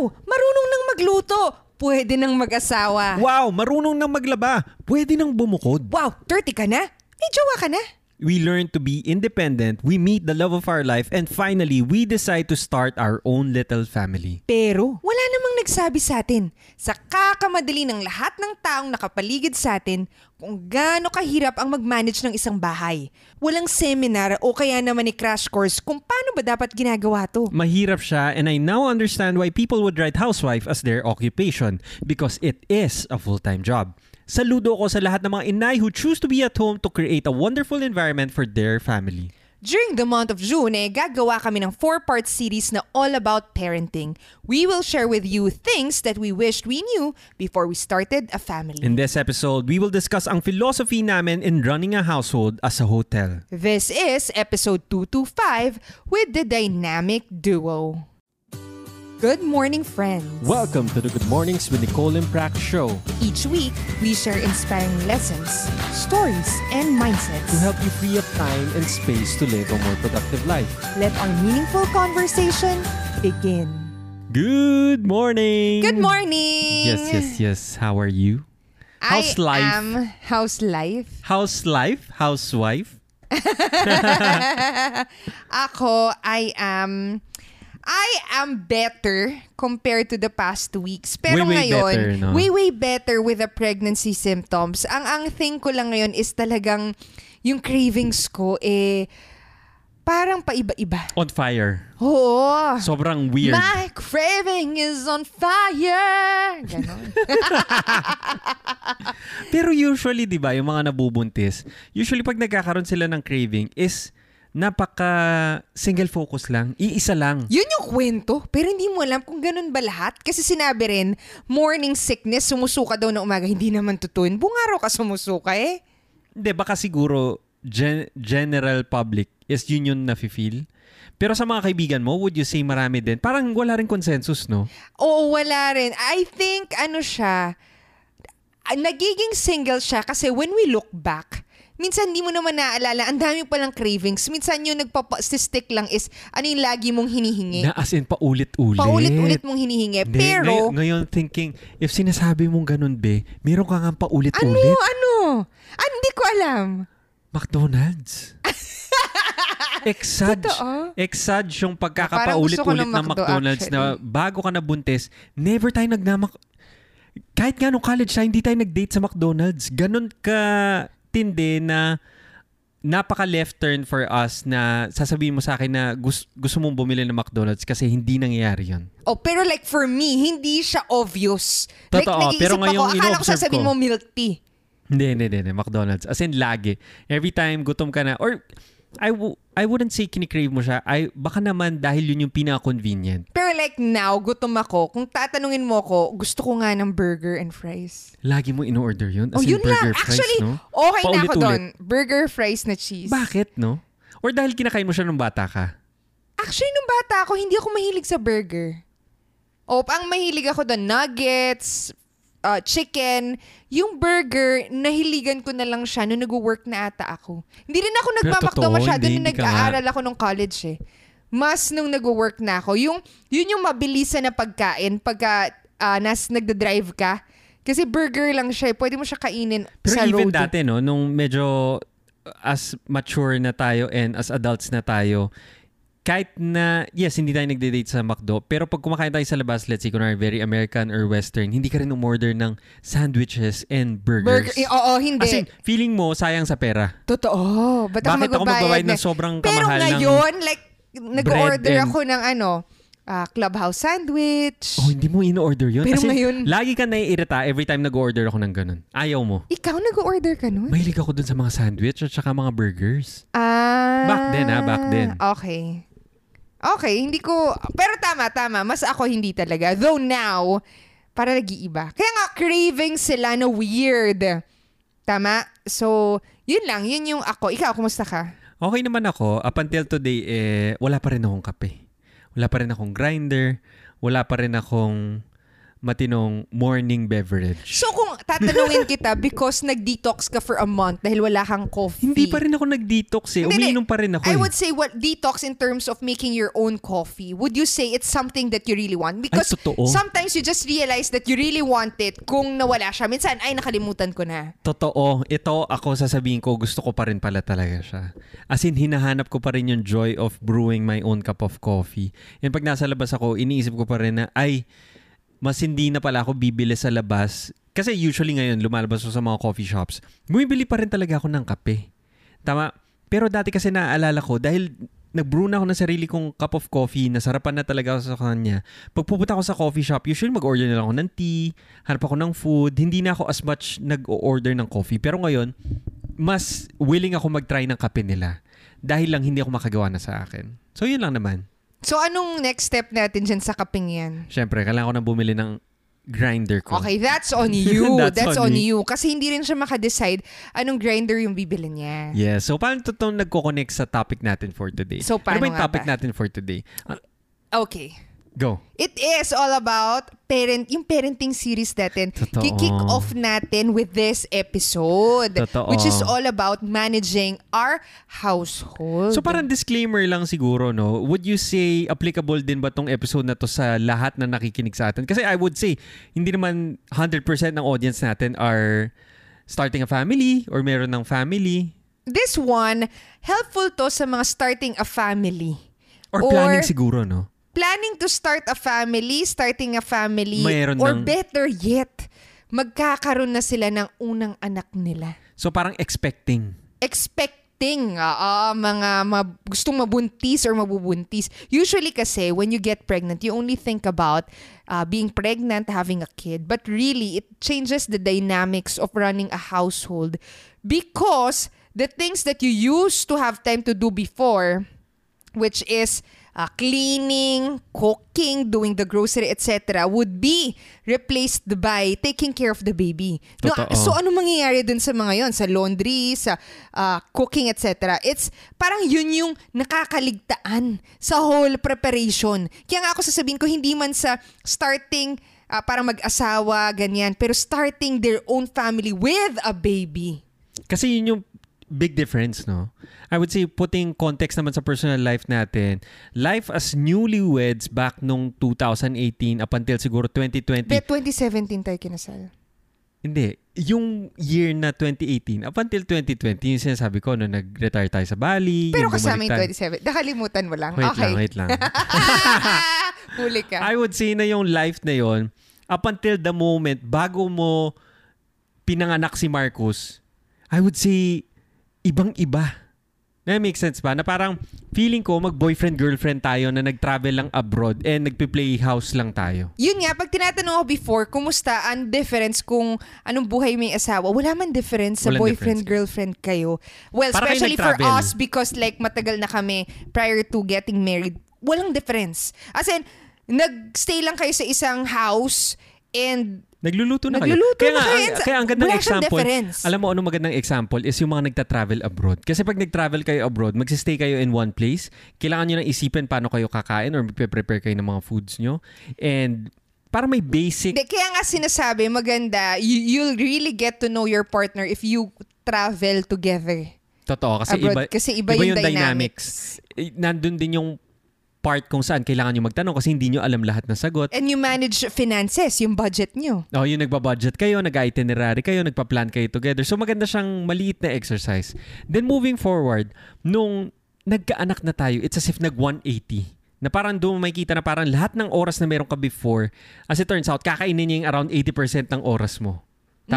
Wow! Marunong nang magluto! Pwede nang mag-asawa. Wow, marunong nang maglaba. Pwede nang bumukod. Wow, 30 ka na? May jowa ka na? We learn to be independent, we meet the love of our life, and finally, we decide to start our own little family. Pero wala namang nagsabi sa atin sa kakamadali ng lahat ng taong nakapaligid sa atin kung gaano kahirap ang mag-manage ng isang bahay. Walang seminar o kaya naman ni crash course kung paano ba dapat ginagawa to. Mahirap siya and I now understand why people would write housewife as their occupation because it is a full-time job. Saludo ko sa lahat ng mga inay who choose to be at home to create a wonderful environment for their family. During the month of June, eh, gagawa kami ng four-part series na all about parenting. We will share with you things that we wished we knew before we started a family. In this episode, we will discuss ang philosophy namin in running a household as a hotel. This is episode 225 with the dynamic duo. Good morning, friends. Welcome to the Good Mornings with Nicole and Prac show Each week, we share inspiring lessons, stories, and mindsets. to help you free up time and space to live a more productive life. Let our meaningful conversation begin. Good morning! Good morning! Yes, yes, yes. How are you? How's I life? am how's life? How's life? Housewife? Ako, I am I am better compared to the past weeks. Pero Way, way ngayon, better, no? way, way better with the pregnancy symptoms. Ang ang thing ko lang ngayon is talagang yung cravings ko eh parang paiba-iba. On fire. Oo. Sobrang weird. My craving is on fire. Ganon. Pero usually, di ba, yung mga nabubuntis, usually pag nagkakaroon sila ng craving is napaka single focus lang. Iisa lang. Yun yung kwento, pero hindi mo alam kung ganun ba lahat. Kasi sinabi rin, morning sickness, sumusuka daw na umaga. Hindi naman totoo yun. Bungaro ka sumusuka eh. Hindi, baka siguro gen- general public is yun yung nafe-feel. Pero sa mga kaibigan mo, would you say marami din? Parang wala rin consensus, no? Oo, wala rin. I think, ano siya, nagiging single siya kasi when we look back, minsan hindi mo naman naaalala, ang dami palang cravings. Minsan yung nagpapa-stick lang is, ano yung lagi mong hinihingi. Na as in, paulit-ulit. Paulit-ulit mong hinihingi. Hindi, Pero, ngayon, ngayon thinking, if sinasabi mong ganun, be, meron ka nga ano, paulit-ulit. ano? Ah, hindi ko alam. McDonald's. Exage. Totoo? Exage yung ko pagkakapaulit-ulit ng ng McDo, McDonald's na actually. bago ka nabuntis, never tayo nagnamak... Kahit nga nung college tayo, hindi tayo nag-date sa McDonald's. Ganon ka tindi na napaka left turn for us na sasabihin mo sa akin na gusto, gusto mong bumili ng McDonald's kasi hindi nangyayari yun. Oh, pero like for me, hindi siya obvious. like, Totoo, nag-iisip pero ako, ngayong akala ko sasabihin ko. mo milk tea. Hindi, hindi, hindi, hindi. McDonald's. As in, lagi. Every time gutom ka na, or I, w- I wouldn't say kinikrave mo siya. I, baka naman dahil yun yung pinaka-convenient. Pero like now, gutom ako. Kung tatanungin mo ako, gusto ko nga ng burger and fries. Lagi mo in-order yun. As oh, yun burger lang. fries, Actually, no? okay na ako doon. Burger, fries na cheese. Bakit, no? Or dahil kinakain mo siya nung bata ka? Actually, nung bata ako, hindi ako mahilig sa burger. O, ang mahilig ako doon, nuggets, uh, chicken. Yung burger, nahiligan ko na lang siya nung nag-work na ata ako. Hindi rin ako nagmamakdo masyado hindi, nung nag-aaral ako nung college eh. Mas nung nag-work na ako. Yung, yun yung mabilisan na pagkain pagka ah, nas nagda-drive ka. Kasi burger lang siya. eh. Pwede mo siya kainin Pero sa even road. dati, no? Nung medyo as mature na tayo and as adults na tayo, kahit na, yes, hindi tayo nagde-date sa McDo, pero pag kumakain tayo sa labas, let's say, kunwari, very American or Western, hindi ka rin umorder ng sandwiches and burgers. Burger, eh, oo, hindi. As in, feeling mo, sayang sa pera. Totoo. Ba't Bakit ako magbabayad ng sobrang Pero kamahal ng ngayon, like, nag-order and- ako ng ano, ah, clubhouse sandwich. Oh, hindi mo in-order yun? Pero As in, ngayon- lagi ka naiirita every time nag-order ako ng ganun. Ayaw mo. Ikaw nag-order ka nun? Mahilig ako dun sa mga sandwich at saka mga burgers. Ah. Back then, ah, back then. Okay. Okay, hindi ko... Pero tama, tama. Mas ako hindi talaga. Though now, para nag-iiba. Kaya nga, craving sila na weird. Tama? So, yun lang. Yun yung ako. Ikaw, kumusta ka? Okay naman ako. Up until today, eh, wala pa rin akong kape. Wala pa rin akong grinder. Wala pa rin akong matinong morning beverage. So kung tatanungin kita because nag-detox ka for a month dahil wala kang coffee. Hindi pa rin ako nag-detox eh. Hindi, Umiinom pa rin ako I eh. would say what detox in terms of making your own coffee. Would you say it's something that you really want? Because totoo. sometimes you just realize that you really want it kung nawala siya. Minsan, ay nakalimutan ko na. Totoo. Ito ako sasabihin ko, gusto ko pa rin pala talaga siya. As in, hinahanap ko pa rin yung joy of brewing my own cup of coffee. And pag nasa labas ako, iniisip ko pa rin na, ay, mas hindi na pala ako bibili sa labas. Kasi usually ngayon, lumalabas ako sa mga coffee shops. Bumibili pa rin talaga ako ng kape. Tama? Pero dati kasi naaalala ko, dahil nag-brew na ako ng sarili kong cup of coffee, nasarapan na talaga ako sa kanya. Pag pupunta ako sa coffee shop, usually mag-order na lang ako ng tea, hanap ako ng food, hindi na ako as much nag-order ng coffee. Pero ngayon, mas willing ako mag-try ng kape nila. Dahil lang hindi ako makagawa na sa akin. So yun lang naman. So anong next step natin dyan sa kaping yan? Siyempre, kailangan ko na bumili ng grinder ko. Okay, that's on you. That's that's, on on, you. Kasi hindi rin siya makadecide anong grinder yung bibili niya. Yeah. So, paano ito itong nagko-connect sa topic natin for today? So, ano paano ba yung topic ba? natin for today? Ah, Okay. Go. It is all about parent, yung parenting series natin. Totoo. Kick off natin with this episode. Totoo. Which is all about managing our household. So, parang disclaimer lang siguro, no? Would you say applicable din ba tong episode na to sa lahat na nakikinig sa atin? Kasi I would say, hindi naman 100% ng audience natin are starting a family or meron ng family This one, helpful to sa mga starting a family. or planning siguro, no? Planning to start a family, starting a family, Mayroon or ng- better yet, magkakaroon na sila ng unang anak nila. So, parang expecting. Expecting ah, ah, mga mab- gustong mabuntis or mabubuntis. Usually kasi, when you get pregnant, you only think about ah, being pregnant, having a kid. But really, it changes the dynamics of running a household because the things that you used to have time to do before, which is uh, cleaning, cooking, doing the grocery, etc., would be replaced by taking care of the baby. No, Totoo. so ano mangyayari dun sa mga yon sa laundry, sa uh, cooking, etc. It's parang yun yung nakakaligtaan sa whole preparation. Kaya nga ako sasabihin ko, hindi man sa starting uh, parang mag-asawa, ganyan, pero starting their own family with a baby. Kasi yun yung big difference, no? I would say, putting context naman sa personal life natin, life as newlyweds back nung 2018 up until siguro 2020. But 2017 tayo kinasal. Hindi. Yung year na 2018 up until 2020, yung sinasabi ko, no, nag-retire tayo sa Bali. Pero kasama yung bumalik tayo- 27. Nakalimutan mo lang. Wait okay. lang, wait lang. Huli ka. I would say na yung life na yon up until the moment, bago mo pinanganak si Marcus, I would say, ibang-iba. Na make sense ba? Na parang feeling ko mag-boyfriend-girlfriend tayo na nag-travel lang abroad and nagpi-play house lang tayo. Yun nga, pag tinatanong ko before, kumusta ang difference kung anong buhay may asawa, wala man difference sa boyfriend-girlfriend kayo. Well, Para especially for us because like matagal na kami prior to getting married, walang difference. As in, nag-stay lang kayo sa isang house and Nagluluto na Nagluluto kayo. na nga, kayo. ang- kaya ang gandang Wala example, difference. alam mo ano magandang example is yung mga nagta-travel abroad. Kasi pag nag-travel kayo abroad, magsistay kayo in one place, kailangan nyo nang isipin paano kayo kakain or magpe-prepare kayo ng mga foods nyo. And para may basic De, kaya nga sinasabi, maganda, you, you'll really get to know your partner if you travel together. Totoo. Kasi abroad. iba, Kasi iba yung dynamics. Eh, Nandun din yung part kung saan kailangan nyo magtanong kasi hindi nyo alam lahat ng sagot. And you manage finances, yung budget nyo. Oh, yung nagbabudget kayo, nag-itinerary kayo, nagpa-plan kayo together. So maganda siyang maliit na exercise. Then moving forward, nung nagkaanak na tayo, it's as if nag-180. Na parang doon makikita na parang lahat ng oras na meron ka before, as it turns out, kakainin niya yung around 80% ng oras mo.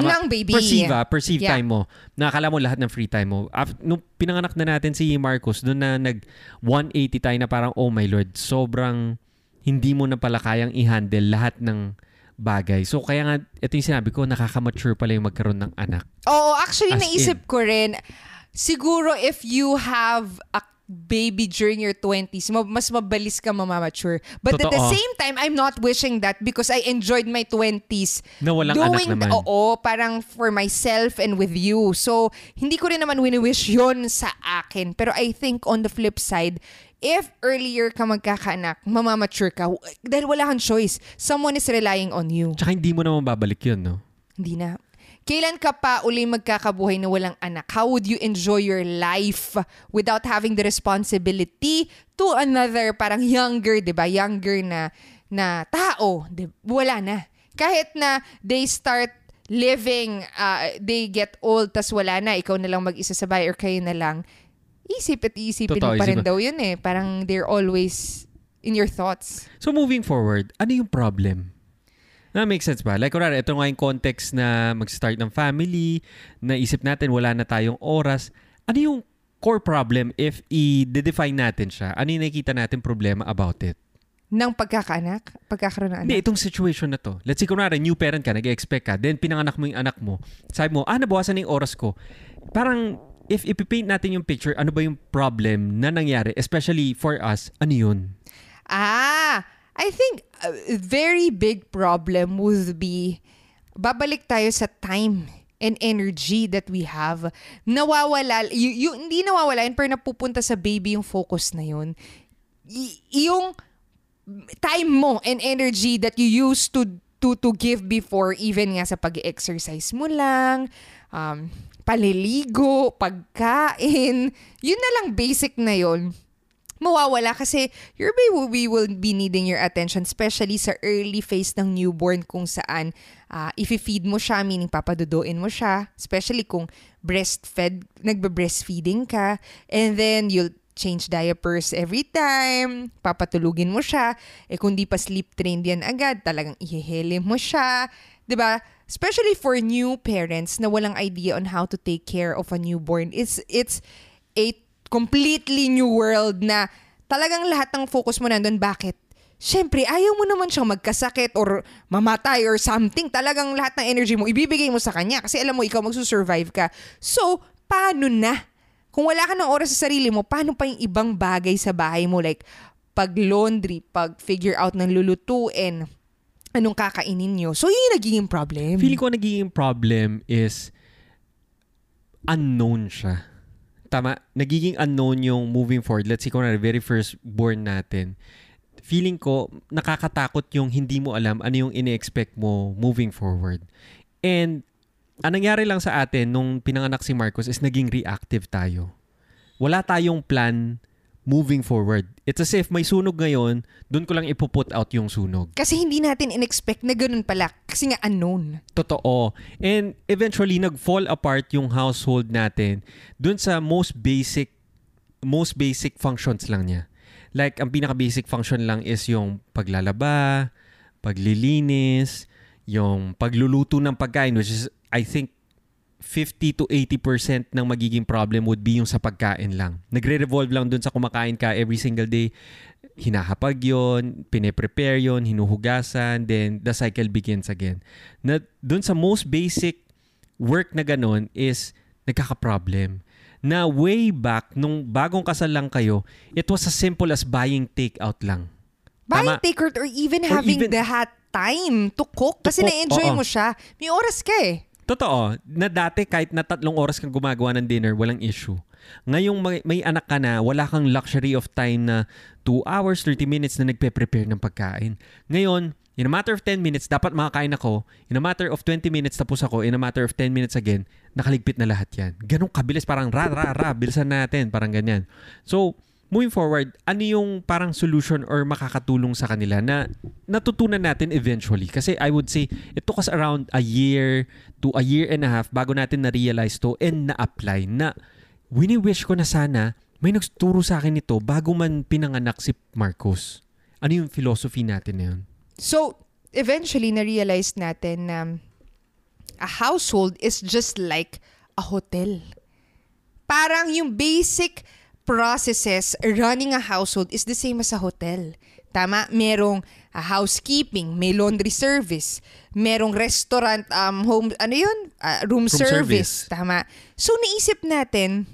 Ng baby. Perceive, ah, perceive Yeah. time mo. Nakakala mo lahat ng free time mo. Af- nung pinanganak na natin si Marcos, doon na nag 180 tayo na parang, oh my Lord, sobrang hindi mo na pala kayang i-handle lahat ng bagay. So kaya nga, ito yung sinabi ko, nakaka-mature pala yung magkaroon ng anak. Oo, actually As naisip ko rin, siguro if you have a baby during your 20s, ma- mas mabalis ka mamamature. But at the Totoo. same time, I'm not wishing that because I enjoyed my 20s Na walang anak doing, naman. Oo, parang for myself and with you. So, hindi ko rin naman wini-wish yun sa akin. Pero I think on the flip side, if earlier ka magkakaanak, mamamature ka, dahil wala kang choice. Someone is relying on you. Tsaka hindi mo naman babalik yun, no? Hindi na. Kailan ka pa uli magkakabuhay na walang anak? How would you enjoy your life without having the responsibility to another parang younger, 'di ba? Younger na na tao, 'di Wala na. Kahit na they start living, uh, they get old, tas wala na, ikaw na lang mag-isa sa bahay or kayo na lang, isip at isipin Totoo, mo pa rin isip- daw yun eh. Parang they're always in your thoughts. So moving forward, ano yung problem? Na make sense ba? Like, kunwari, ito nga yung context na mag-start ng family, naisip natin wala na tayong oras. Ano yung core problem if i-define natin siya? Ano yung nakikita natin problema about it? Ng pagkakaanak, pagkakaroon ng anak. Hindi, itong situation na to. Let's say, kunwari, new parent ka, nag-expect ka, then pinanganak mo yung anak mo. Sabi mo, ah, nabawasan na yung oras ko. Parang, if ipipaint natin yung picture, ano ba yung problem na nangyari, especially for us, ano yun? Ah, I think a very big problem would be babalik tayo sa time and energy that we have. Nawawala, y- y- hindi nawawala yun, pero napupunta sa baby yung focus na yun. Y- yung time mo and energy that you used to to to give before even nga sa pag-exercise mo lang, um, paliligo, pagkain, yun na lang basic na yun mawawala kasi your baby will be needing your attention especially sa early phase ng newborn kung saan uh, if-feed mo siya, meaning papaduduin mo siya, especially kung breastfed, nagbe-breastfeeding ka, and then you'll change diapers every time, papatulugin mo siya, eh kung di pa sleep trained yan agad, talagang ihihili mo siya, 'di ba? Especially for new parents na walang idea on how to take care of a newborn. It's it's a completely new world na talagang lahat ng focus mo nandun. Bakit? Siyempre, ayaw mo naman siyang magkasakit or mamatay or something. Talagang lahat ng energy mo, ibibigay mo sa kanya kasi alam mo, ikaw magsusurvive ka. So, paano na? Kung wala ka ng oras sa sarili mo, paano pa yung ibang bagay sa bahay mo? Like, pag-laundry, pag-figure out ng lulutuin, anong kakainin nyo. So, yun yung nagiging problem. Feeling ko nagiging problem is unknown siya. Tama, nagiging unknown yung moving forward. Let's say, kung na very first born natin, feeling ko nakakatakot yung hindi mo alam ano yung ine-expect mo moving forward. And ang nangyari lang sa atin nung pinanganak si Marcos is naging reactive tayo. Wala tayong plan moving forward. It's as if may sunog ngayon, doon ko lang ipuput out yung sunog. Kasi hindi natin in-expect na ganun pala. Kasi nga unknown. Totoo. And eventually, nag-fall apart yung household natin dun sa most basic most basic functions lang niya. Like, ang pinaka-basic function lang is yung paglalaba, paglilinis, yung pagluluto ng pagkain, which is, I think, 50 to 80% ng magiging problem would be yung sa pagkain lang. Nagre-revolve lang dun sa kumakain ka every single day. Hinahapag yon, pine-prepare yon, hinuhugasan, then the cycle begins again. Na, dun sa most basic work na ganun is nagkaka-problem. Na way back, nung bagong kasal lang kayo, it was as simple as buying takeout lang. Buying Tama. takeout or even Or having even- the hot time to cook. Kasi cook, na-enjoy oo. mo siya. May oras ka eh. Totoo, na dati kahit na tatlong oras kang gumagawa ng dinner, walang issue. Ngayong may, may anak ka na, wala kang luxury of time na 2 hours, 30 minutes na nagpe-prepare ng pagkain. Ngayon, in a matter of 10 minutes, dapat makakain ako. In a matter of 20 minutes, tapos ako. In a matter of 10 minutes again, nakaligpit na lahat yan. Ganong kabilis, parang ra, ra, ra, bilisan natin, parang ganyan. So, moving forward, ano yung parang solution or makakatulong sa kanila na natutunan natin eventually? Kasi I would say, it took us around a year to a year and a half bago natin na-realize to and na-apply na wini-wish ko na sana may nagturo sa akin ito bago man pinanganak si Marcos. Ano yung philosophy natin na yun? So, eventually, na-realize natin na a household is just like a hotel. Parang yung basic processes running a household is the same as a hotel. Tama? Merong ah, housekeeping, may laundry service, merong restaurant, um, home, ano yun? Ah, room, service. service. Tama. So, naisip natin,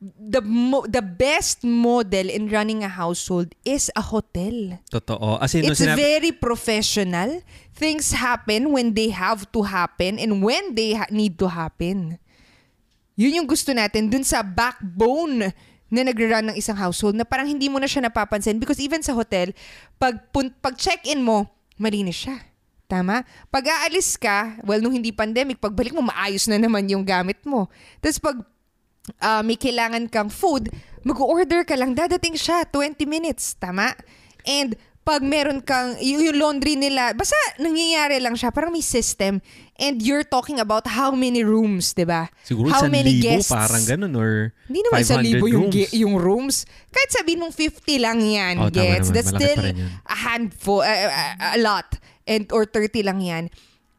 the mo- the best model in running a household is a hotel. Totoo. As in, It's sinabi- very professional. Things happen when they have to happen and when they ha- need to happen. Yun yung gusto natin dun sa backbone na nagre-run ng isang household na parang hindi mo na siya napapansin because even sa hotel, pag, pag check-in mo, malinis siya. Tama? Pag aalis ka, well, nung hindi pandemic, pagbalik mo, maayos na naman yung gamit mo. Tapos pag uh, may kailangan kang food, mag-order ka lang, dadating siya, 20 minutes. Tama? And pag meron kang, yung laundry nila, basta nangyayari lang siya, parang may system. And you're talking about how many rooms, di ba? Siguro how isang many libo, guests? parang ganun, or Hindi naman isang 500 libo yung, rooms. yung rooms. Kahit sabihin mong 50 lang yan, Oh, tama gets. naman. That's Malaki still pa rin yun. a handful, uh, uh, a lot. And, or 30 lang yan.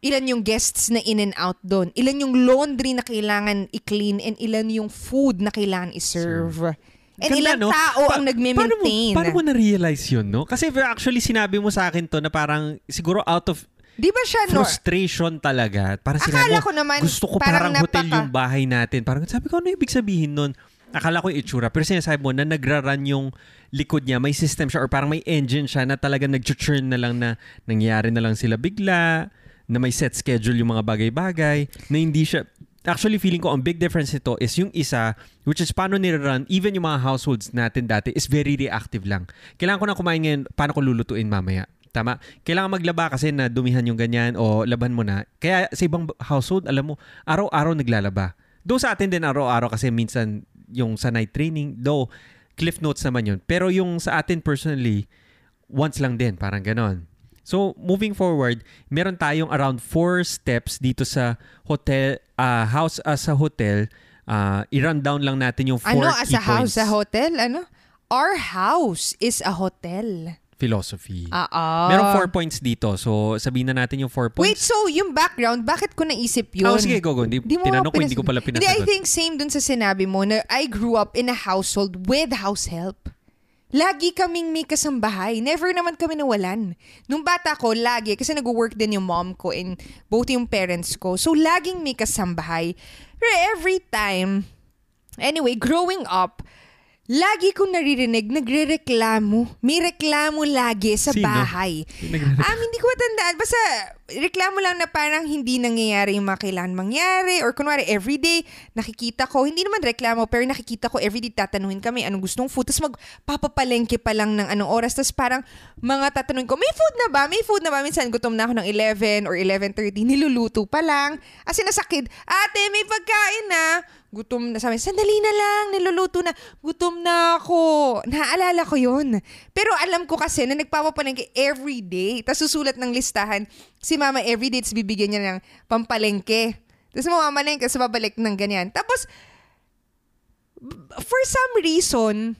Ilan yung guests na in and out doon? Ilan yung laundry na kailangan i-clean? And ilan yung food na kailangan i-serve? And Ganda, ilang no? tao Pa- ang nagme-maintain? Paano mo, paano mo na-realize yun, no? Kasi actually sinabi mo sa akin to na parang siguro out of Di ba siya, no? frustration talaga. Para Akala sinabi mo, ko naman, gusto ko parang parang, hotel napaka- yung bahay natin. Parang sabi ko, ano ibig sabihin nun? Akala ko yung itsura. Pero sinasabi mo na nagra-run yung likod niya, may system siya or parang may engine siya na talaga nag-churn na lang na nangyayari na lang sila bigla, na may set schedule yung mga bagay-bagay, na hindi siya... Actually, feeling ko ang big difference nito is yung isa, which is paano nire-run, even yung mga households natin dati, is very reactive lang. Kailangan ko na kumain ngayon, paano ko lulutuin mamaya? Tama? Kailangan maglaba kasi na dumihan yung ganyan o laban mo na. Kaya sa ibang household, alam mo, araw-araw naglalaba. Though sa atin din araw-araw kasi minsan yung sa night training, though cliff notes naman yun. Pero yung sa atin personally, once lang din, parang ganon. So, moving forward, meron tayong around four steps dito sa hotel, ah, house as a hotel. Ah, i-run down lang natin yung four Ano, as key a house, points. a hotel? Ano? Our house is a hotel. Philosophy. Oo. Meron four points dito. So, sabihin na natin yung four points. Wait, so yung background, bakit ko naisip yun? Oh, sige, go, go. Hindi, Di mo tinanong ko, pinas- hindi ko pala Hindi, I pinasagot. think same dun sa sinabi mo na I grew up in a household with house help. Lagi kaming may kasambahay. Never naman kami nawalan. Nung bata ko, lagi, kasi nag-work din yung mom ko and both yung parents ko. So, laging may kasambahay. Pero every time, anyway, growing up, lagi kong naririnig, nagre-reklamo. May reklamo lagi sa Sino? bahay. Um, hindi ko matandaan. Basta, reklamo lang na parang hindi nangyayari yung mga kailangan mangyari. Or kunwari, everyday, nakikita ko, hindi naman reklamo, pero nakikita ko everyday tatanungin kami anong gustong food. Tapos magpapapalengke pa lang ng anong oras. Tapos parang mga tatanungin ko, may food na ba? May food na ba? Minsan gutom na ako ng 11 or 11.30, niluluto pa lang. As in, nasa kid, ate, may pagkain na. Gutom na sa amin. Sandali na lang, niluluto na. Gutom na ako. Naaalala ko yun. Pero alam ko kasi na nagpapapalengke every day. Tapos susulat ng listahan. Si mama every day, tapos bibigyan niya ng pampalengke. Tapos mamamalengke, tapos babalik ng ganyan. Tapos, for some reason,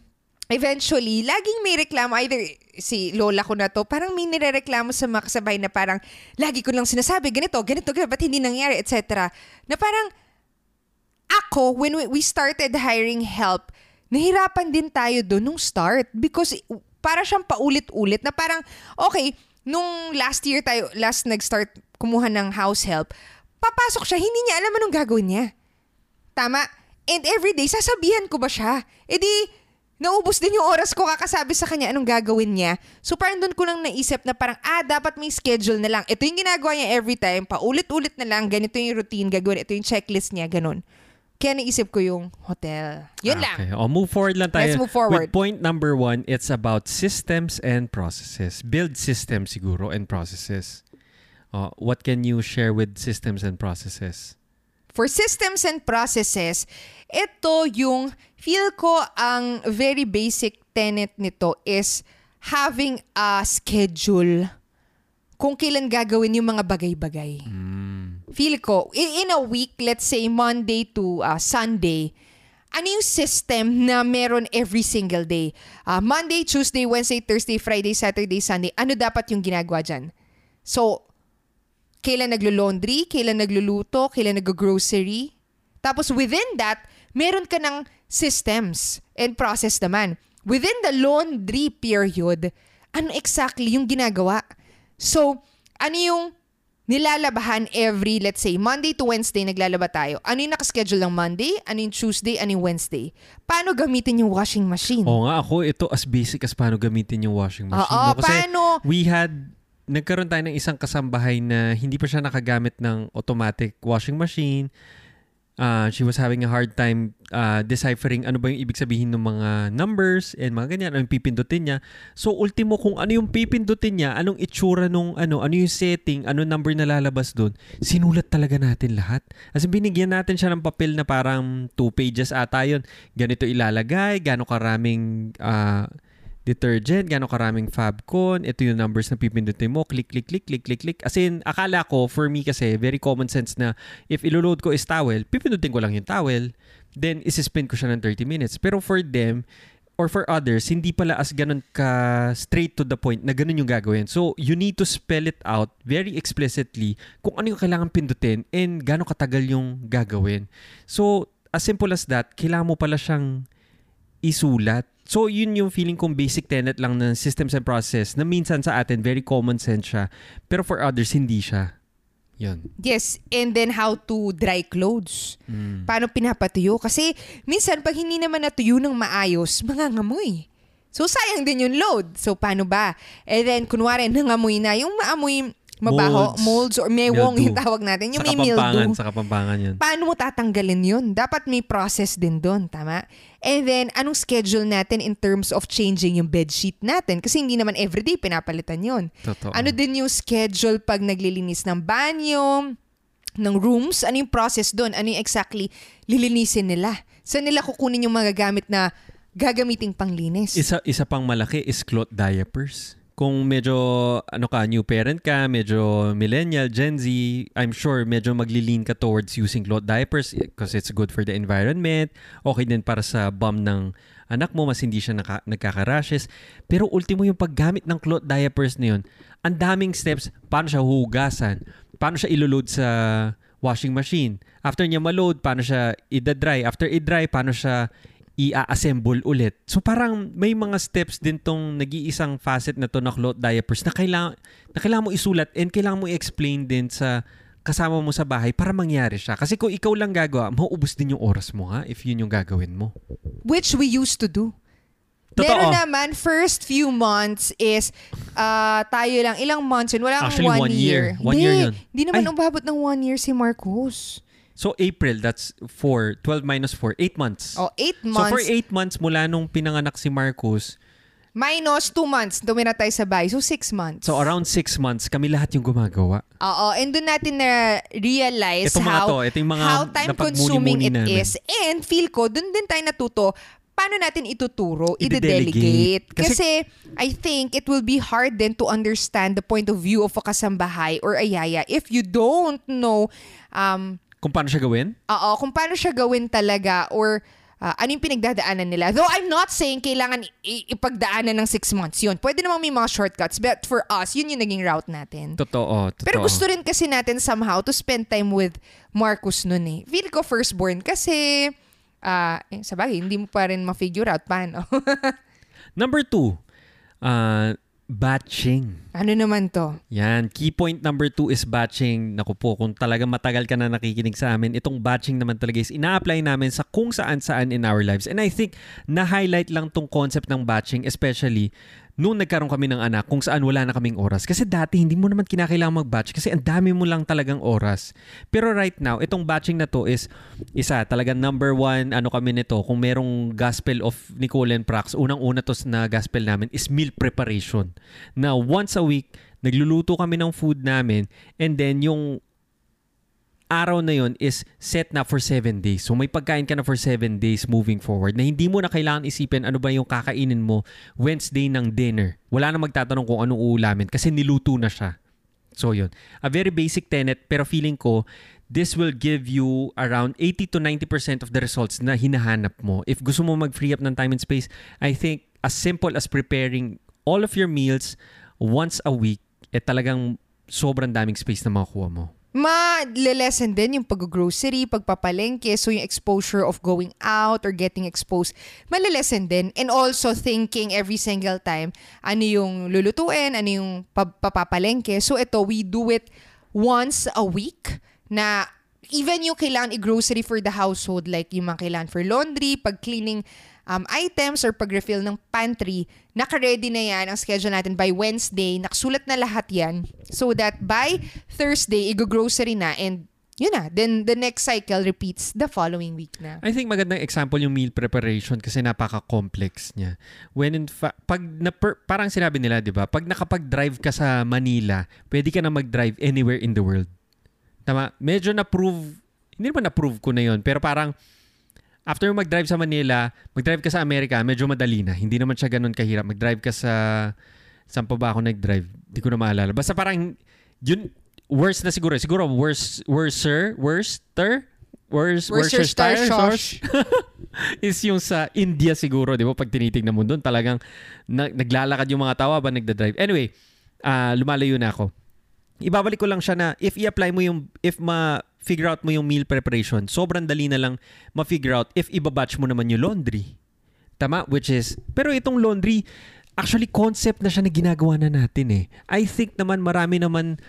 eventually, laging may reklamo. Either si lola ko na to, parang may nirereklamo sa mga kasabay na parang, lagi ko lang sinasabi, ganito, ganito, ganito, ba't hindi nangyari, etc. Na parang, ako, when we, we started hiring help, nahirapan din tayo doon nung start because para siyang paulit-ulit na parang, okay, nung last year tayo, last nag-start kumuha ng house help, papasok siya, hindi niya alam anong gagawin niya. Tama? And everyday, sasabihan ko ba siya? E di, naubos din yung oras ko kakasabi sa kanya anong gagawin niya. So parang doon ko lang naisip na parang, ah, dapat may schedule na lang. Ito yung ginagawa niya every time, paulit-ulit na lang, ganito yung routine gagawin, ito yung checklist niya, ganun. Kaya naisip ko yung hotel. Yun lang. Okay. O, move forward lang tayo. Let's move forward. With point number one, it's about systems and processes. Build systems siguro and processes. O, what can you share with systems and processes? For systems and processes, ito yung feel ko ang very basic tenet nito is having a schedule kung kailan gagawin yung mga bagay-bagay. Feel ko, in, a week, let's say Monday to uh, Sunday, ano yung system na meron every single day? Uh, Monday, Tuesday, Wednesday, Thursday, Friday, Saturday, Sunday, ano dapat yung ginagawa dyan? So, kailan naglo-laundry, kailan nagluluto, kailan nag-grocery. Tapos within that, meron ka ng systems and process naman. Within the laundry period, ano exactly yung ginagawa? So, ano yung nilalabahan every, let's say, Monday to Wednesday naglalaba tayo. Ano yung nakaschedule ng Monday? Ano yung Tuesday? Ano yung Wednesday? Paano gamitin yung washing machine? Oo nga, ako ito as basic as paano gamitin yung washing machine. Oo, no? Kasi paano? we had, nagkaroon tayo ng isang kasambahay na hindi pa siya nakagamit ng automatic washing machine. Uh, she was having a hard time uh, deciphering ano ba yung ibig sabihin ng mga numbers and mga ganyan, anong pipindutin niya. So, ultimo kung ano yung pipindutin niya, anong itsura nung ano, ano yung setting, ano number na lalabas doon, sinulat talaga natin lahat. As in, binigyan natin siya ng papel na parang two pages ata yun. Ganito ilalagay, gano'ng karaming uh, detergent, gano'ng karaming Fabcon, ito yung numbers na pipindutin mo, click, click, click, click, click, click. As in, akala ko, for me kasi, very common sense na if iloload ko is towel, pipindutin ko lang yung towel, then isispin ko siya ng 30 minutes. Pero for them, or for others, hindi pala as ganun ka straight to the point na ganun yung gagawin. So, you need to spell it out very explicitly kung ano yung kailangan pindutin and gano'ng katagal yung gagawin. So, as simple as that, kailangan mo pala siyang isulat So, yun yung feeling kong basic tenet lang ng systems and process na minsan sa atin, very common sense siya. Pero for others, hindi siya. Yun. Yes, and then how to dry clothes. Mm. Paano pinapatuyo? Kasi minsan pag hindi naman natuyo ng maayos, mangangamoy. So sayang din yung load. So paano ba? And then kunwari nangamoy na, yung maamoy mabaho, Molds. molds, or mewong yung tawag natin, yung sa may kapampangan, mildew. sa kapampangan yun. Paano mo tatanggalin yun? Dapat may process din doon, tama? And then, anong schedule natin in terms of changing yung bedsheet natin? Kasi hindi naman everyday pinapalitan. Totoo. Ano din yung schedule pag naglilinis ng banyo, ng rooms? Ano yung process doon? Ano yung exactly lilinisin nila? Saan nila kukunin yung mga gamit na gagamiting panglinis? Isa, isa pang malaki is cloth diapers. Kung medyo ano ka, new parent ka, medyo millennial, Gen Z, I'm sure medyo maglilin ka towards using cloth diapers because it's good for the environment. Okay din para sa bum ng anak mo, mas hindi siya naka, nagkaka-rashes. Pero ultimo yung paggamit ng cloth diapers na yun, ang daming steps, paano siya hugasan, paano siya iloload sa washing machine. After niya maload, paano siya i-dry. After i-dry, paano siya i-assemble ulit. So parang may mga steps din tong nag-iisang facet na to na cloth diapers na kailangan, na kailangan mo isulat and kailangan mo i-explain din sa kasama mo sa bahay para mangyari siya. Kasi kung ikaw lang gagawa, mauubos din yung oras mo ha if yun yung gagawin mo. Which we used to do. Totoo. Meron naman, first few months is uh, tayo lang, ilang months yun? Wala kang Actually, one, one year. One Hindi, year yun. Hindi naman Ay. umabot ng one year si Marcos. So April, that's 4. 12 minus 4. 8 months. Oh, eight So months. for 8 months mula nung pinanganak si Marcos, minus two months, tumira tayo sa bahay. So, six months. so around 6 months, kami lahat yung gumagawa. Oo, and doon natin na realize Itong mga how, to, ito mga how time consuming napagmuni-muni it namin. is. And feel ko, doon din tayo natuto paano natin ituturo, I-delegate. ide-delegate. Kasi- Kasi, I think it will be hard then to understand the point of view of a kasambahay or a yaya if you don't know um, Kung paano siya gawin? Oo, kung paano siya gawin talaga or ah, ano yung pinagdadaanan nila. Though I'm not saying kailangan i- ipagdaanan ng six months yun. Pwede namang may mga shortcuts. But for us, yun yung naging route natin. Totoo, totoo. Pero gusto rin kasi natin somehow to spend time with Marcus nun eh. Feel ko firstborn kasi ah eh, sa bagay, hindi mo pa rin ma-figure out paano. Number two, uh, batching. ano naman to? Yan. Key point number two is batching. Naku po, kung talaga matagal ka na nakikinig sa amin, itong batching naman talaga is ina-apply namin sa kung saan-saan in our lives. And I think, na-highlight lang tong concept ng batching, especially nung nagkaroon kami ng anak, kung saan wala na kaming oras. Kasi dati, hindi mo naman kinakailangan mag-batch kasi ang dami mo lang talagang oras. Pero right now, itong batching na to is isa, talagang number one, ano kami nito, kung merong gospel of Nicole and Prax, unang-una to na gospel namin is meal preparation. Na once a week, nagluluto kami ng food namin and then yung araw na yon is set na for 7 days. So may pagkain ka na for 7 days moving forward na hindi mo na kailangan isipin ano ba yung kakainin mo Wednesday ng dinner. Wala na magtatanong kung anong uulamin kasi niluto na siya. So yun. A very basic tenet pero feeling ko this will give you around 80 to 90% of the results na hinahanap mo. If gusto mo mag-free up ng time and space, I think as simple as preparing all of your meals once a week, eh talagang sobrang daming space na makukuha mo. Ma-lesson din yung pag-grocery, pagpapalengke, so yung exposure of going out or getting exposed, malilesen din. And also thinking every single time, ano yung lulutuin, ano yung pa- papapalengke. So ito, we do it once a week na even yung kailangan i-grocery for the household, like yung mga kailangan for laundry, pag-cleaning um, items or pag-refill ng pantry, naka-ready na yan ang schedule natin by Wednesday. Nakasulat na lahat yan so that by Thursday, i-grocery na and yun na. Then the next cycle repeats the following week na. I think magandang example yung meal preparation kasi napaka-complex niya. When in fa- pag na parang sinabi nila, 'di ba? Pag nakapag-drive ka sa Manila, pwede ka na mag-drive anywhere in the world. Tama? Medyo na-prove, hindi naman na-prove ko na 'yon, pero parang after mag-drive sa Manila, mag-drive ka sa Amerika, medyo madali na. Hindi naman siya ganun kahirap. Mag-drive ka sa saan pa ba ako nag-drive? Hindi ko na maalala. Basta parang yun worse na siguro. Siguro worse, worser, worster, worse, Worcestershire sauce is yung sa India siguro, di ba? Pag tinitignan mo doon, talagang na, naglalakad yung mga tawa ba nagda-drive. Anyway, uh, lumalayo na ako. Ibabalik ko lang siya na if i-apply mo yung, if ma-figure out mo yung meal preparation, sobrang dali na lang ma-figure out if ibabatch mo naman yung laundry. Tama? Which is, pero itong laundry, actually concept na siya na ginagawa na natin eh. I think naman marami naman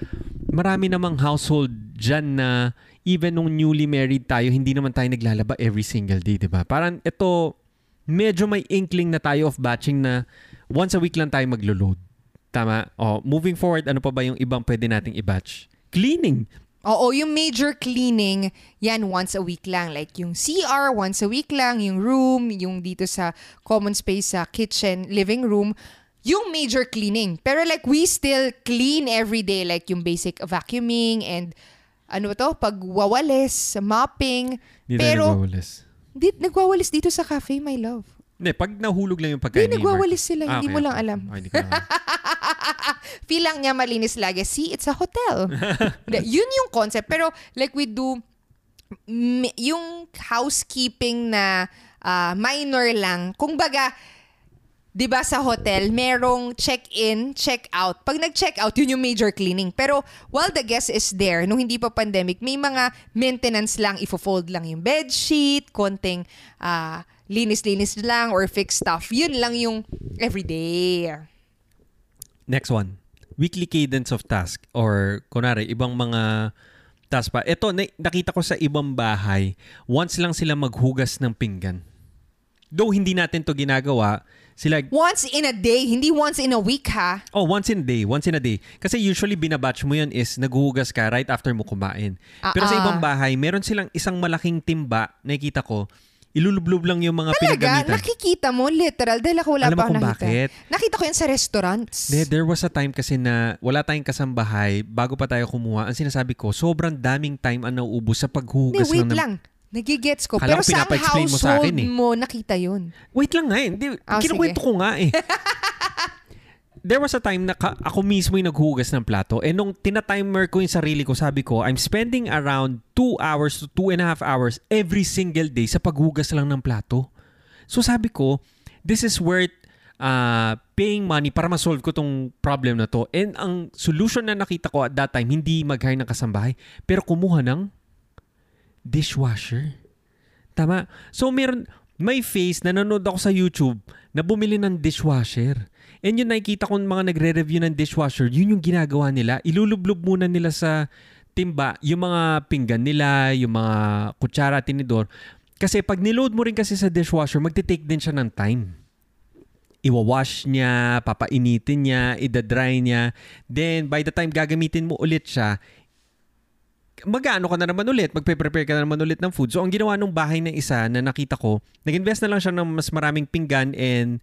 marami namang household dyan na even nung newly married tayo, hindi naman tayo naglalaba every single day, di ba? Parang ito, medyo may inkling na tayo of batching na once a week lang tayo maglo-load. Tama? Oh, moving forward, ano pa ba yung ibang pwede nating i-batch? Cleaning. Oo, yung major cleaning, yan once a week lang. Like yung CR, once a week lang. Yung room, yung dito sa common space sa kitchen, living room, yung major cleaning. Pero like we still clean every day. Like yung basic vacuuming and ano to, pagwawalis, mopping. Hindi Pero, tayo nagwawalis. Di, nagwawalis dito sa cafe, my love. Hindi, pag nahulog lang yung pagkain Hindi, nagwawalis sila. Ah, hindi okay, mo lang alam. Okay, hindi ko alam. Feel lang niya malinis lagi. See, it's a hotel. Yun yung concept. Pero like we do, yung housekeeping na ah, minor lang. Kung baga, 'di ba sa hotel, merong check-in, check-out. Pag nag-check-out, yun yung major cleaning. Pero while the guest is there, nung hindi pa pandemic, may mga maintenance lang, ifo-fold lang yung bed sheet, konting ah, linis-linis lang or fix stuff. Yun lang yung everyday. Next one. Weekly cadence of task or kunwari ibang mga task pa. Ito na, nakita ko sa ibang bahay, once lang sila maghugas ng pinggan. Though hindi natin to ginagawa, sila Once in a day, hindi once in a week ha. Oh, once in a day, once in a day. Kasi usually binabatch mo yun is naghuhugas ka right after mo kumain. Pero sa Ah, ah. ibang bahay, meron silang isang malaking timba, nakikita ko, ilulublob lang yung mga Talaga, pinagamitan. nakikita mo, literal, dahil ako wala Alam pa ako nakita. bakit? Nakita ko yan sa restaurants. There, there was a time kasi na wala tayong kasambahay, bago pa tayo kumuha, ang sinasabi ko, sobrang daming time ang nauubos sa Hindi, paghuhugas wait lang. ng- lang. Nagigets ko. Kala Pero ko mo sa akin eh. mo, nakita yun. Wait lang nga eh. Hindi, Ah, kinukwento ko nga eh. There was a time na ka- ako mismo yung naghuhugas ng plato. Eh nung tinatimer ko yung sarili ko, sabi ko, I'm spending around 2 hours to 2 and a half hours every single day sa paghugas lang ng plato. So sabi ko, this is worth uh, paying money para ma-solve ko tong problem na to. And ang solution na nakita ko at that time, hindi mag-hire ng kasambahay, pero kumuha ng dishwasher. Tama. So meron, may face na nanonood ako sa YouTube na bumili ng dishwasher. And yun nakikita ko mga nagre-review ng dishwasher, yun yung ginagawa nila. Ilulublob muna nila sa timba yung mga pinggan nila, yung mga kutsara, tinidor. Kasi pag niload mo rin kasi sa dishwasher, magte-take din siya ng time. Iwawash niya, papainitin niya, ida-dry niya. Then, by the time gagamitin mo ulit siya, mag-ano ka na naman ulit, magpe-prepare ka na naman ulit ng food. So, ang ginawa nung bahay na isa na nakita ko, nag-invest na lang siya ng mas maraming pinggan and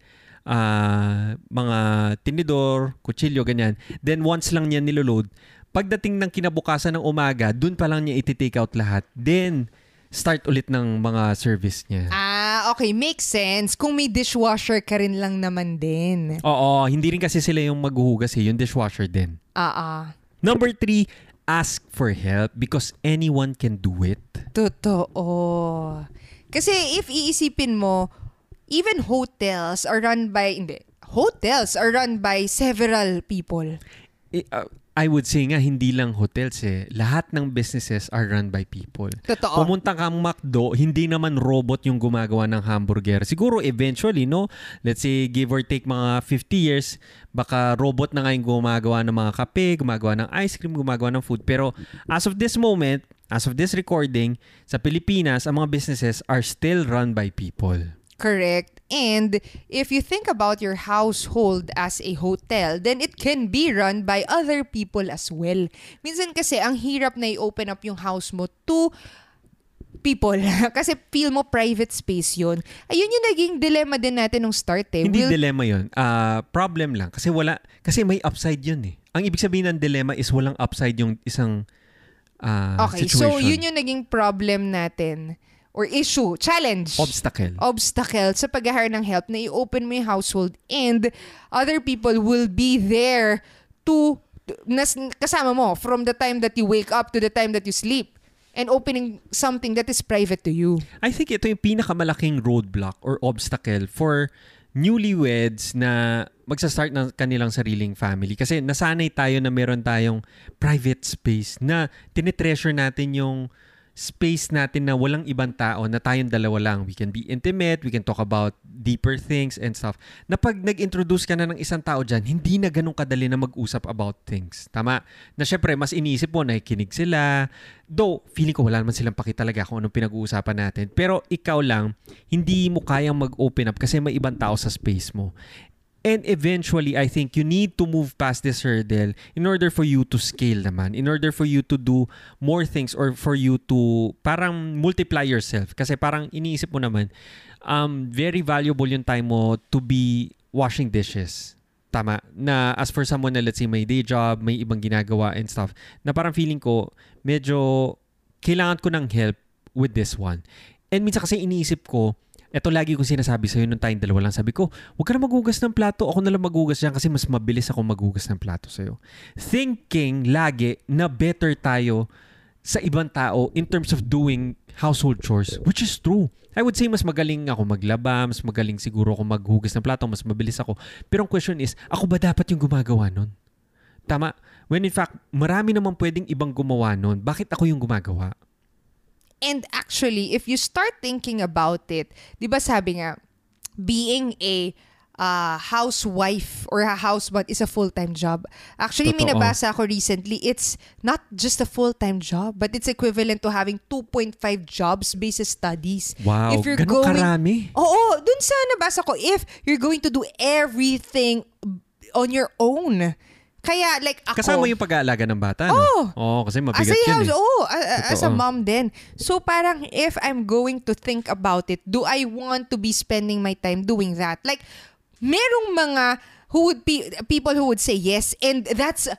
ah, mga tinidor, kutsilyo, ganyan. Then, once lang niya niloload. Pagdating ng kinabukasan ng umaga, dun pa lang niya iti-take out lahat. Then, start ulit ng mga service niya. Ah, okay. Makes sense. Kung may dishwasher ka rin lang naman din. Oo, hindi rin kasi sila yung maghuhugas eh, yung dishwasher din. Ah, ah. Number three, ask for help because anyone can do it. Totoo. Kasi if iisipin mo, even hotels are run by, hindi, hotels are run by several people. Uh, I would say nga, hindi lang hotels eh. Lahat ng businesses are run by people. Totoo. Pumunta kang McDo, hindi naman robot yung gumagawa ng hamburger. Siguro eventually, no? Let's say, give or take mga 50 years, baka robot na nga yung gumagawa ng mga kape, gumagawa ng ice cream, gumagawa ng food. Pero as of this moment, as of this recording, sa Pilipinas, ang mga businesses are still run by people. Correct. And if you think about your household as a hotel, then it can be run by other people as well. Minsan kasi ang hirap na i-open up yung house mo to people. kasi feel mo private space yun. Ayun yung naging dilemma din natin nung start eh. Hindi Will- dilemma yun. Ah, problem lang. Kasi wala, kasi may upside yun eh. Ang ibig sabihin ng dilemma is walang upside yung isang ah, okay, situation. so yun yung naging problem natin. Or issue, challenge. Obstacle. obstacle sa pag-hire ng help na i-open mo yung household and other people will be there to nas, kasama mo from the time that you wake up to the time that you sleep and opening something that is private to you. I think ito yung pinakamalaking roadblock or obstacle for newlyweds na magsa-start ng kanilang sariling family. Kasi nasanay tayo na meron tayong private space na tinitreasure natin yung space natin na walang ibang tao, na tayong dalawa lang. We can be intimate, we can talk about deeper things and stuff. Na pag nag-introduce ka na ng isang tao dyan, hindi na ganun kadali na mag-usap about things. Tama? Na syempre, mas iniisip mo, nakikinig sila. Though, feeling ko wala naman silang paki talaga kung anong pinag-uusapan natin. Pero ikaw lang, hindi mo kayang mag-open up kasi may ibang tao sa space mo. And eventually, I think you need to move past this hurdle in order for you to scale naman. In order for you to do more things or for you to parang multiply yourself. Kasi parang iniisip mo naman, um, very valuable yung time mo to be washing dishes. Tama. Na as for someone na let's say may day job, may ibang ginagawa and stuff, na parang feeling ko, medyo kailangan ko ng help with this one. And minsan kasi iniisip ko, eto lagi kong sinasabi sa'yo nung tayong dalawa lang. Sabi ko, huwag ka na maghugas ng plato. Ako na lang maghugas dyan kasi mas mabilis ako maghugas ng plato sa'yo. Thinking lagi na better tayo sa ibang tao in terms of doing household chores, which is true. I would say mas magaling ako maglaba, mas magaling siguro ako maghugas ng plato, mas mabilis ako. Pero ang question is, ako ba dapat yung gumagawa nun? Tama? When in fact, marami naman pwedeng ibang gumawa nun. Bakit ako yung gumagawa? And actually, if you start thinking about it, di ba sabi nga, being a uh, housewife or a husband is a full-time job. Actually, may Totoo. nabasa ako recently, it's not just a full-time job, but it's equivalent to having 2.5 jobs based studies. Wow, If you're ganun going- karami? Oo, dun sa nabasa ko, if you're going to do everything on your own. Kaya like ako, Kasama yung pag-aalaga ng bata, no? Oo. Oo, kasi as mabigat a yun eh. oh, a- a- as a mom din. So parang if I'm going to think about it, do I want to be spending my time doing that? Like, merong mga who would be people who would say yes and that's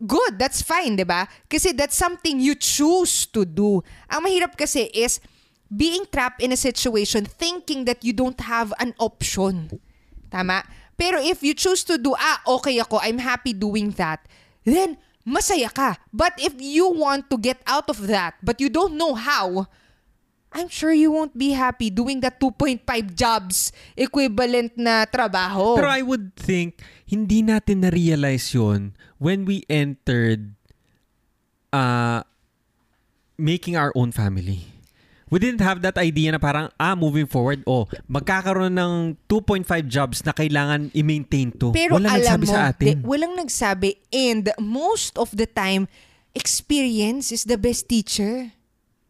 good, that's fine, 'di ba? Kasi that's something you choose to do. Ang mahirap kasi is being trapped in a situation thinking that you don't have an option. Tama? Pero if you choose to do, ah, okay ako, I'm happy doing that, then masaya ka. But if you want to get out of that, but you don't know how, I'm sure you won't be happy doing that 2.5 jobs equivalent na trabaho. Pero I would think, hindi natin na-realize yun when we entered uh, making our own family. We didn't have that idea na parang, ah, moving forward, oh, magkakaroon ng 2.5 jobs na kailangan i-maintain to. Pero Walang alam nagsabi mo, sa atin. di- walang nagsabi. And most of the time, experience is the best teacher.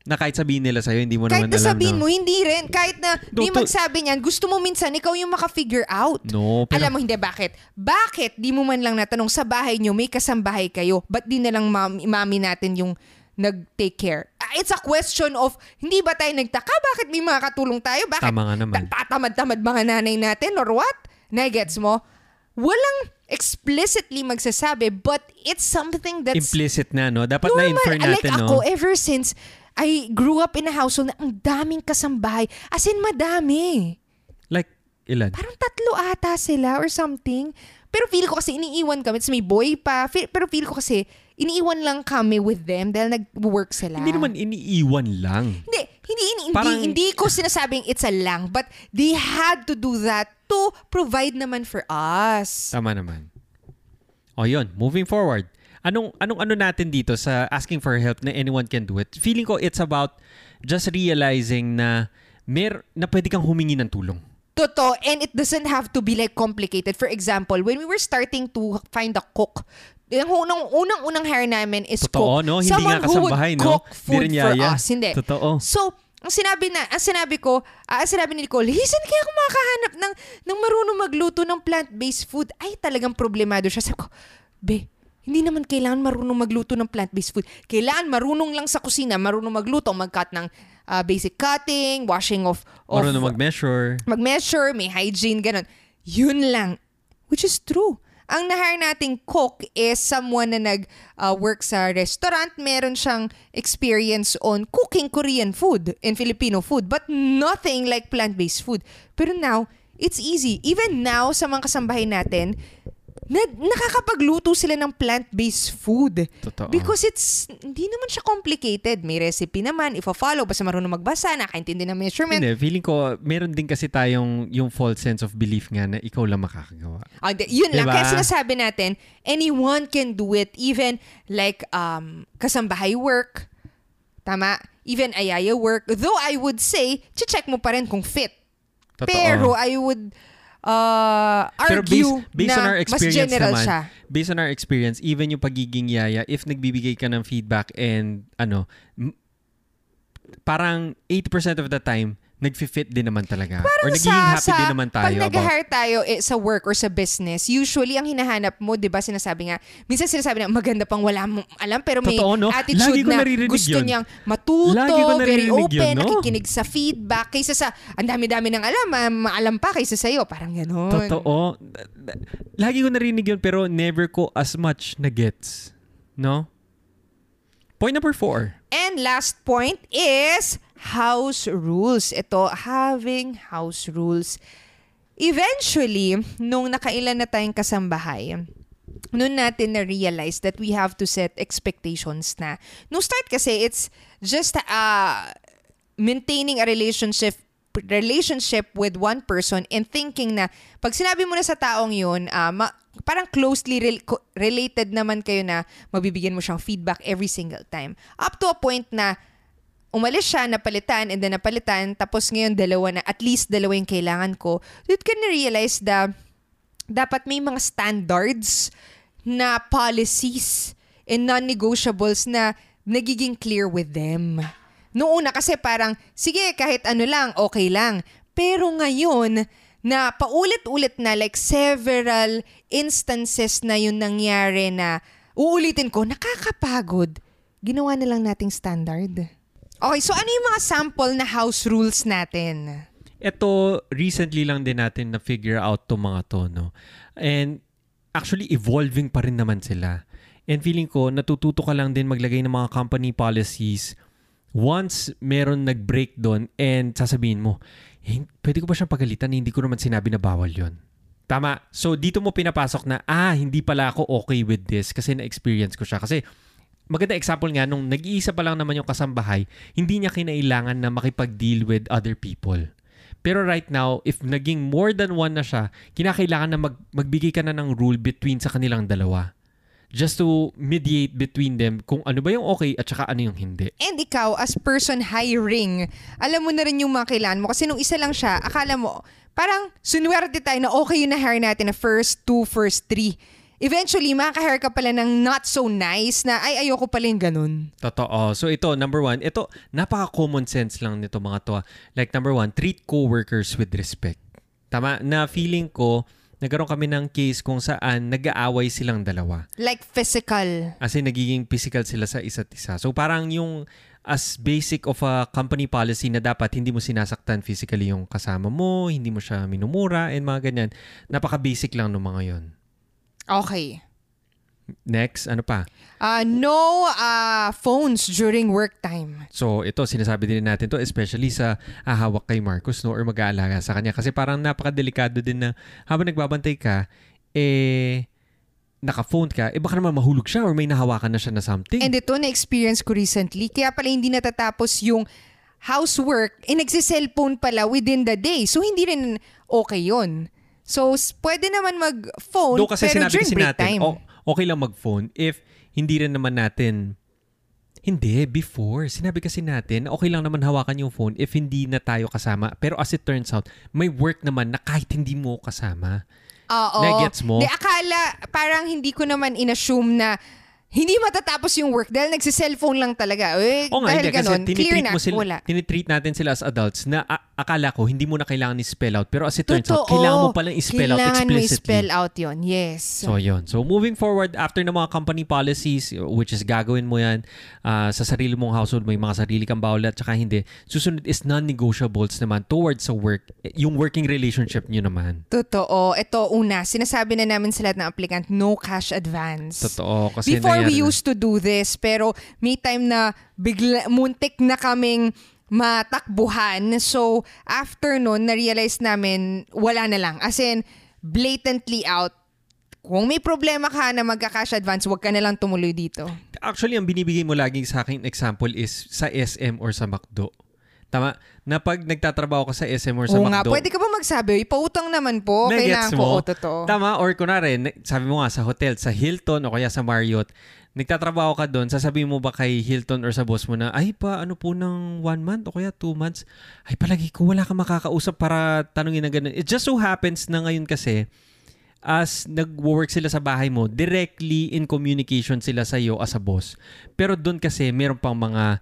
na kahit sabihin nila sa'yo, hindi mo Kahit naman na alam. sabihin no? mo, hindi rin. Kahit na Do- di magsabi niyan, gusto mo minsan, ikaw yung maka-figure out. No, pero Alam mo, hindi. Bakit? Bakit di mo man lang natanong sa bahay nyo, may kasambahay kayo, ba't di na lang mami, mami natin yung nag-take care? Ah, It's a question of, hindi ba tayo nagtaka? Bakit may mga katulong tayo? Bakit Tama nga naman. ta- tatamad-tamad mga nanay natin or what? Nagets mo? Walang explicitly magsasabi, but it's something that's implicit na, no? Dapat normal. na-infer like natin, ako, no? ever since I grew up in a household na ang daming kasambahay. As in, madami. Like, ilan? Parang tatlo ata sila or something. Pero feel ko kasi iniiwan kami. Tapos may boy pa. Feel- pero feel ko kasi iniiwan lang kami with them dahil nag-work sila. Hindi naman iniiwan lang. Hindi, hindi, hindi, Parang- hindi, hindi ko sinasabing it's a lang. But they had to do that to provide naman for us. Tama naman. O yun, moving forward. Anong anong ano natin dito sa asking for help na anyone can do it? Feeling ko it's about just realizing na mer na pwede kang humingi ng tulong. Totoo. And it doesn't have to be like complicated. For example, when we were starting to find a cook, yung unang, unang-unang hire namin is Totoo, cook. no? Hindi Someone nga who would kasambahay, no? cook Hindi food rin for yaya. us. Hindi. Totoo. So, ang sinabi na, ang sinabi ko, ah, ang sinabi ni Nicole, Hisan kaya ako makakahanap ng, ng marunong magluto ng plant-based food? Ay, talagang problemado siya. Sabi ko, be, hindi naman kailangan marunong magluto ng plant-based food. Kailangan marunong lang sa kusina, marunong magluto, mag-cut ng ah, basic cutting, washing of, of Marunong mag-measure. mag-measure, may hygiene, ganun. Yun lang. Which is true. Ang nahire nating cook is someone na nag-work sa restaurant. Meron siyang experience on cooking Korean food and Filipino food, but nothing like plant-based food. Pero now, it's easy. Even now, sa mga kasambahay natin, na, nakakapagluto sila ng plant-based food. Totoo. Because it's, hindi naman siya complicated. May recipe naman, if-follow, basta marunong magbasa, nakaintindi ng measurement. Hindi, feeling ko, meron din kasi tayong yung false sense of belief nga na ikaw lang makakagawa. Ah, di- yun lang. Diba? Kaya sinasabi natin, anyone can do it. Even like um, kasambahay work. Tama? Even ayaya work. Though I would say, check mo pa rin kung fit. Totoo. Pero I would uh, Pero argue based, based na on our mas experience general naman, siya. based on our experience, even yung pagiging yaya, if nagbibigay ka ng feedback and ano, parang 80% of the time, nag-fit din naman talaga. or nagiging happy din naman tayo Pag nag-hire tayo eh, sa work or sa business, usually ang hinahanap mo, di ba sinasabi nga, minsan sinasabi na maganda pang wala mo alam, pero may Totoo, no? attitude na gusto yun. niyang matuto, very open, yun, no? nakikinig sa feedback, kaysa sa, ang dami-dami ng alam, maalam pa kaysa sa'yo, parang gano'n. Totoo. Lagi ko narinig yun pero never ko as much na gets. No? Point number four. And last point is house rules. Ito, having house rules. Eventually, nung nakailan na tayong kasambahay, noon natin na-realize that we have to set expectations na. Nung start kasi, it's just uh, maintaining a relationship relationship with one person and thinking na pag sinabi mo na sa taong yun, ah, ma- parang closely co- related naman kayo na mabibigyan mo siyang feedback every single time. Up to a point na umalis siya, napalitan, and then napalitan, tapos ngayon dalawa na, at least dalawa yung kailangan ko, you can realize na dapat may mga standards na policies and non-negotiables na nagiging clear with them. Noong una kasi parang, sige, kahit ano lang, okay lang. Pero ngayon, na paulit-ulit na, like several instances na yun nangyari na, uulitin ko, nakakapagod. Ginawa na lang nating standard. Okay, so ano yung mga sample na house rules natin? Ito, recently lang din natin na-figure out to mga to, no? And actually, evolving pa rin naman sila. And feeling ko, natututo ka lang din maglagay ng mga company policies once meron nag-break doon and sasabihin mo, eh, pwede ko ba siyang pagalitan? Hindi ko naman sinabi na bawal yon. Tama. So, dito mo pinapasok na, ah, hindi pala ako okay with this kasi na-experience ko siya. Kasi, maganda example nga, nung nag-iisa pa lang naman yung kasambahay, hindi niya kinailangan na makipag-deal with other people. Pero right now, if naging more than one na siya, kinakailangan na mag- magbigay ka na ng rule between sa kanilang dalawa. Just to mediate between them kung ano ba yung okay at saka ano yung hindi. And ikaw, as person hiring, alam mo na rin yung mga kailangan mo. Kasi nung isa lang siya, akala mo, parang sunwerte tayo na okay yung na-hire natin na first two, first three. Eventually, makaka-hire ka pala ng not so nice na, ay, ayoko pala yung ganun. Totoo. So ito, number one, ito, napaka-common sense lang nito mga to. ah. Like number one, treat co-workers with respect. Tama? Na feeling ko, nagkaroon kami ng case kung saan nag-aaway silang dalawa. Like physical. As in, nagiging physical sila sa isa't isa. So parang yung as basic of a company policy na dapat hindi mo sinasaktan physically yung kasama mo, hindi mo siya minumura, and mga ganyan. Napaka-basic lang ng mga yon. Okay. Next, ano pa? Uh, no uh, phones during work time. So ito, sinasabi din natin to especially sa ahawak kay Marcus no, or mag-aalaga sa kanya. Kasi parang napakadelikado din na habang nagbabantay ka, eh, naka-phone ka, eh baka naman mahulog siya or may nahawakan na siya na something. And ito na-experience ko recently. Kaya pala hindi natatapos yung housework, eh nagsiselfone pala within the day. So hindi rin okay yon. So pwede naman mag-phone kasi pero sinabi during kasi break natin, time. o- okay lang mag-phone if hindi rin naman natin hindi, before. Sinabi kasi natin, okay lang naman hawakan yung phone if hindi na tayo kasama. Pero as it turns out, may work naman na kahit hindi mo kasama. Oo. Nagets mo? Di, akala, parang hindi ko naman inassume na hindi matatapos yung work dahil nagsi-cellphone lang talaga. Eh, O nga, dahil hindi, kasi clear tinitreat na, mo sila, wala. tinitreat natin sila as adults na a- akala ko hindi mo na kailangan i-spell out. Pero as it turns out, Totoo. kailangan mo palang i-spell out Kailangan mo explicitly. i-spell out yun. Yes. So, yun. So, moving forward, after ng mga company policies, which is gagawin mo yan ah, sa sarili mong household, may mga sarili kang bawal at saka hindi. Susunod is non-negotiables naman towards sa work, yung working relationship nyo naman. Totoo. Ito, una, sinasabi na namin sa lahat ng applicant, no cash advance. Totoo. Kasi Before we used to do this, pero may time na bigla, muntik na kaming matakbuhan. So, after nun, na-realize namin, wala na lang. As in, blatantly out. Kung may problema ka na magka-cash advance, wag ka na lang tumuloy dito. Actually, ang binibigay mo laging sa akin example is sa SM or sa McDo. Tama? Na pag nagtatrabaho ka sa SM or sa Oo McDo. nga, pwede ka ba magsabi, ipautang naman po, kailangan ko. mo? Oo, totoo. Tama? Or kunwari, na- sabi mo nga sa hotel, sa Hilton o kaya sa Marriott, nagtatrabaho ka doon, sasabihin mo ba kay Hilton or sa boss mo na, ay pa, ano po ng one month o kaya two months? Ay, palagi ko wala ka makakausap para tanungin na ganun. It just so happens na ngayon kasi, as nag-work sila sa bahay mo, directly in communication sila sa iyo as a boss. Pero doon kasi, meron pang mga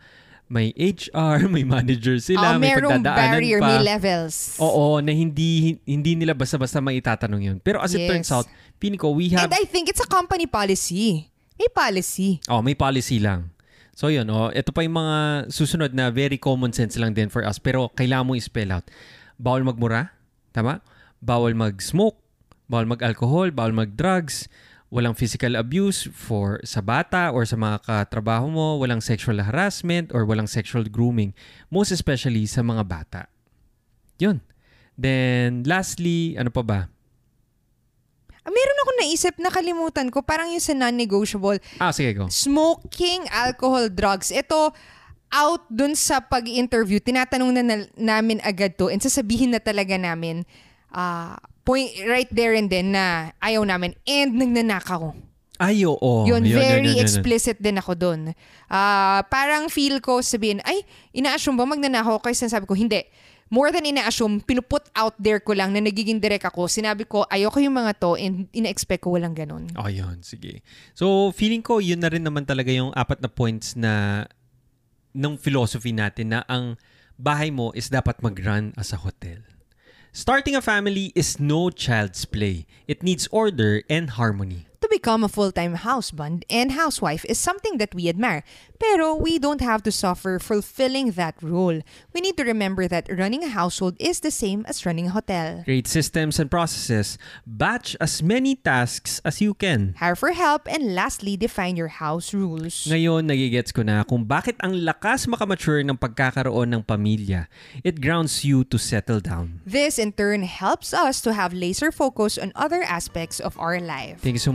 may HR, may manager sila, Oh, may pagdadaanan barrier, pa. may levels. Oo, na hindi hindi nila basta-basta maitatanong yun. Pero as it Yes. turns out, pini ko, we have... And I think it's a company policy. May policy. Oh, may policy lang. So yun, oh, ito pa yung mga susunod na very common sense lang din for us. Pero kailangan mo i-spell out. Bawal magmura, tama? Bawal mag-smoke, bawal mag-alcohol, bawal mag-drugs, walang physical abuse for sa bata or sa mga katrabaho mo, walang sexual harassment or walang sexual grooming. Most especially sa mga bata. Yun. Then, lastly, ano pa ba? Ah, Meron ako naisip, nakalimutan ko, parang yung sa non-negotiable. Ah, sige, go. Smoking, alcohol, drugs. Ito, out dun sa pag-interview, tinatanong na, na- namin agad to and sasabihin na talaga namin, ah, point right there and then na ayaw namin and nagnanakaw. Ay, oo. yun, Yun, very yun, yun, yun. explicit din ako dun. Ah, parang feel ko sabihin, ay, ina-assume ba magnanakaw? Kaya sinasabi ko, hindi. More than ina-assume, pinuput out there ko lang na nagiging direct ako. Sinabi ko, ayoko yung mga to and ina-expect ko walang ganun. Oh, yun. Sige. So, feeling ko, yun na rin naman talaga yung apat na points na ng philosophy natin na ang bahay mo is dapat mag-run as a hotel. Starting a family is no child's play. It needs order and harmony. To become a full-time husband and housewife is something that we admire, pero we don't have to suffer fulfilling that role. We need to remember that running a household is the same as running a hotel. Create systems and processes. Batch as many tasks as you can. Hire for help and lastly, define your house rules. Ngayon, nagigets ko na kung bakit ang lakas makamature ng pagkakaroon ng pamilya. It grounds you to settle down. This in turn helps us to have laser focus on other aspects of our life. Thank you so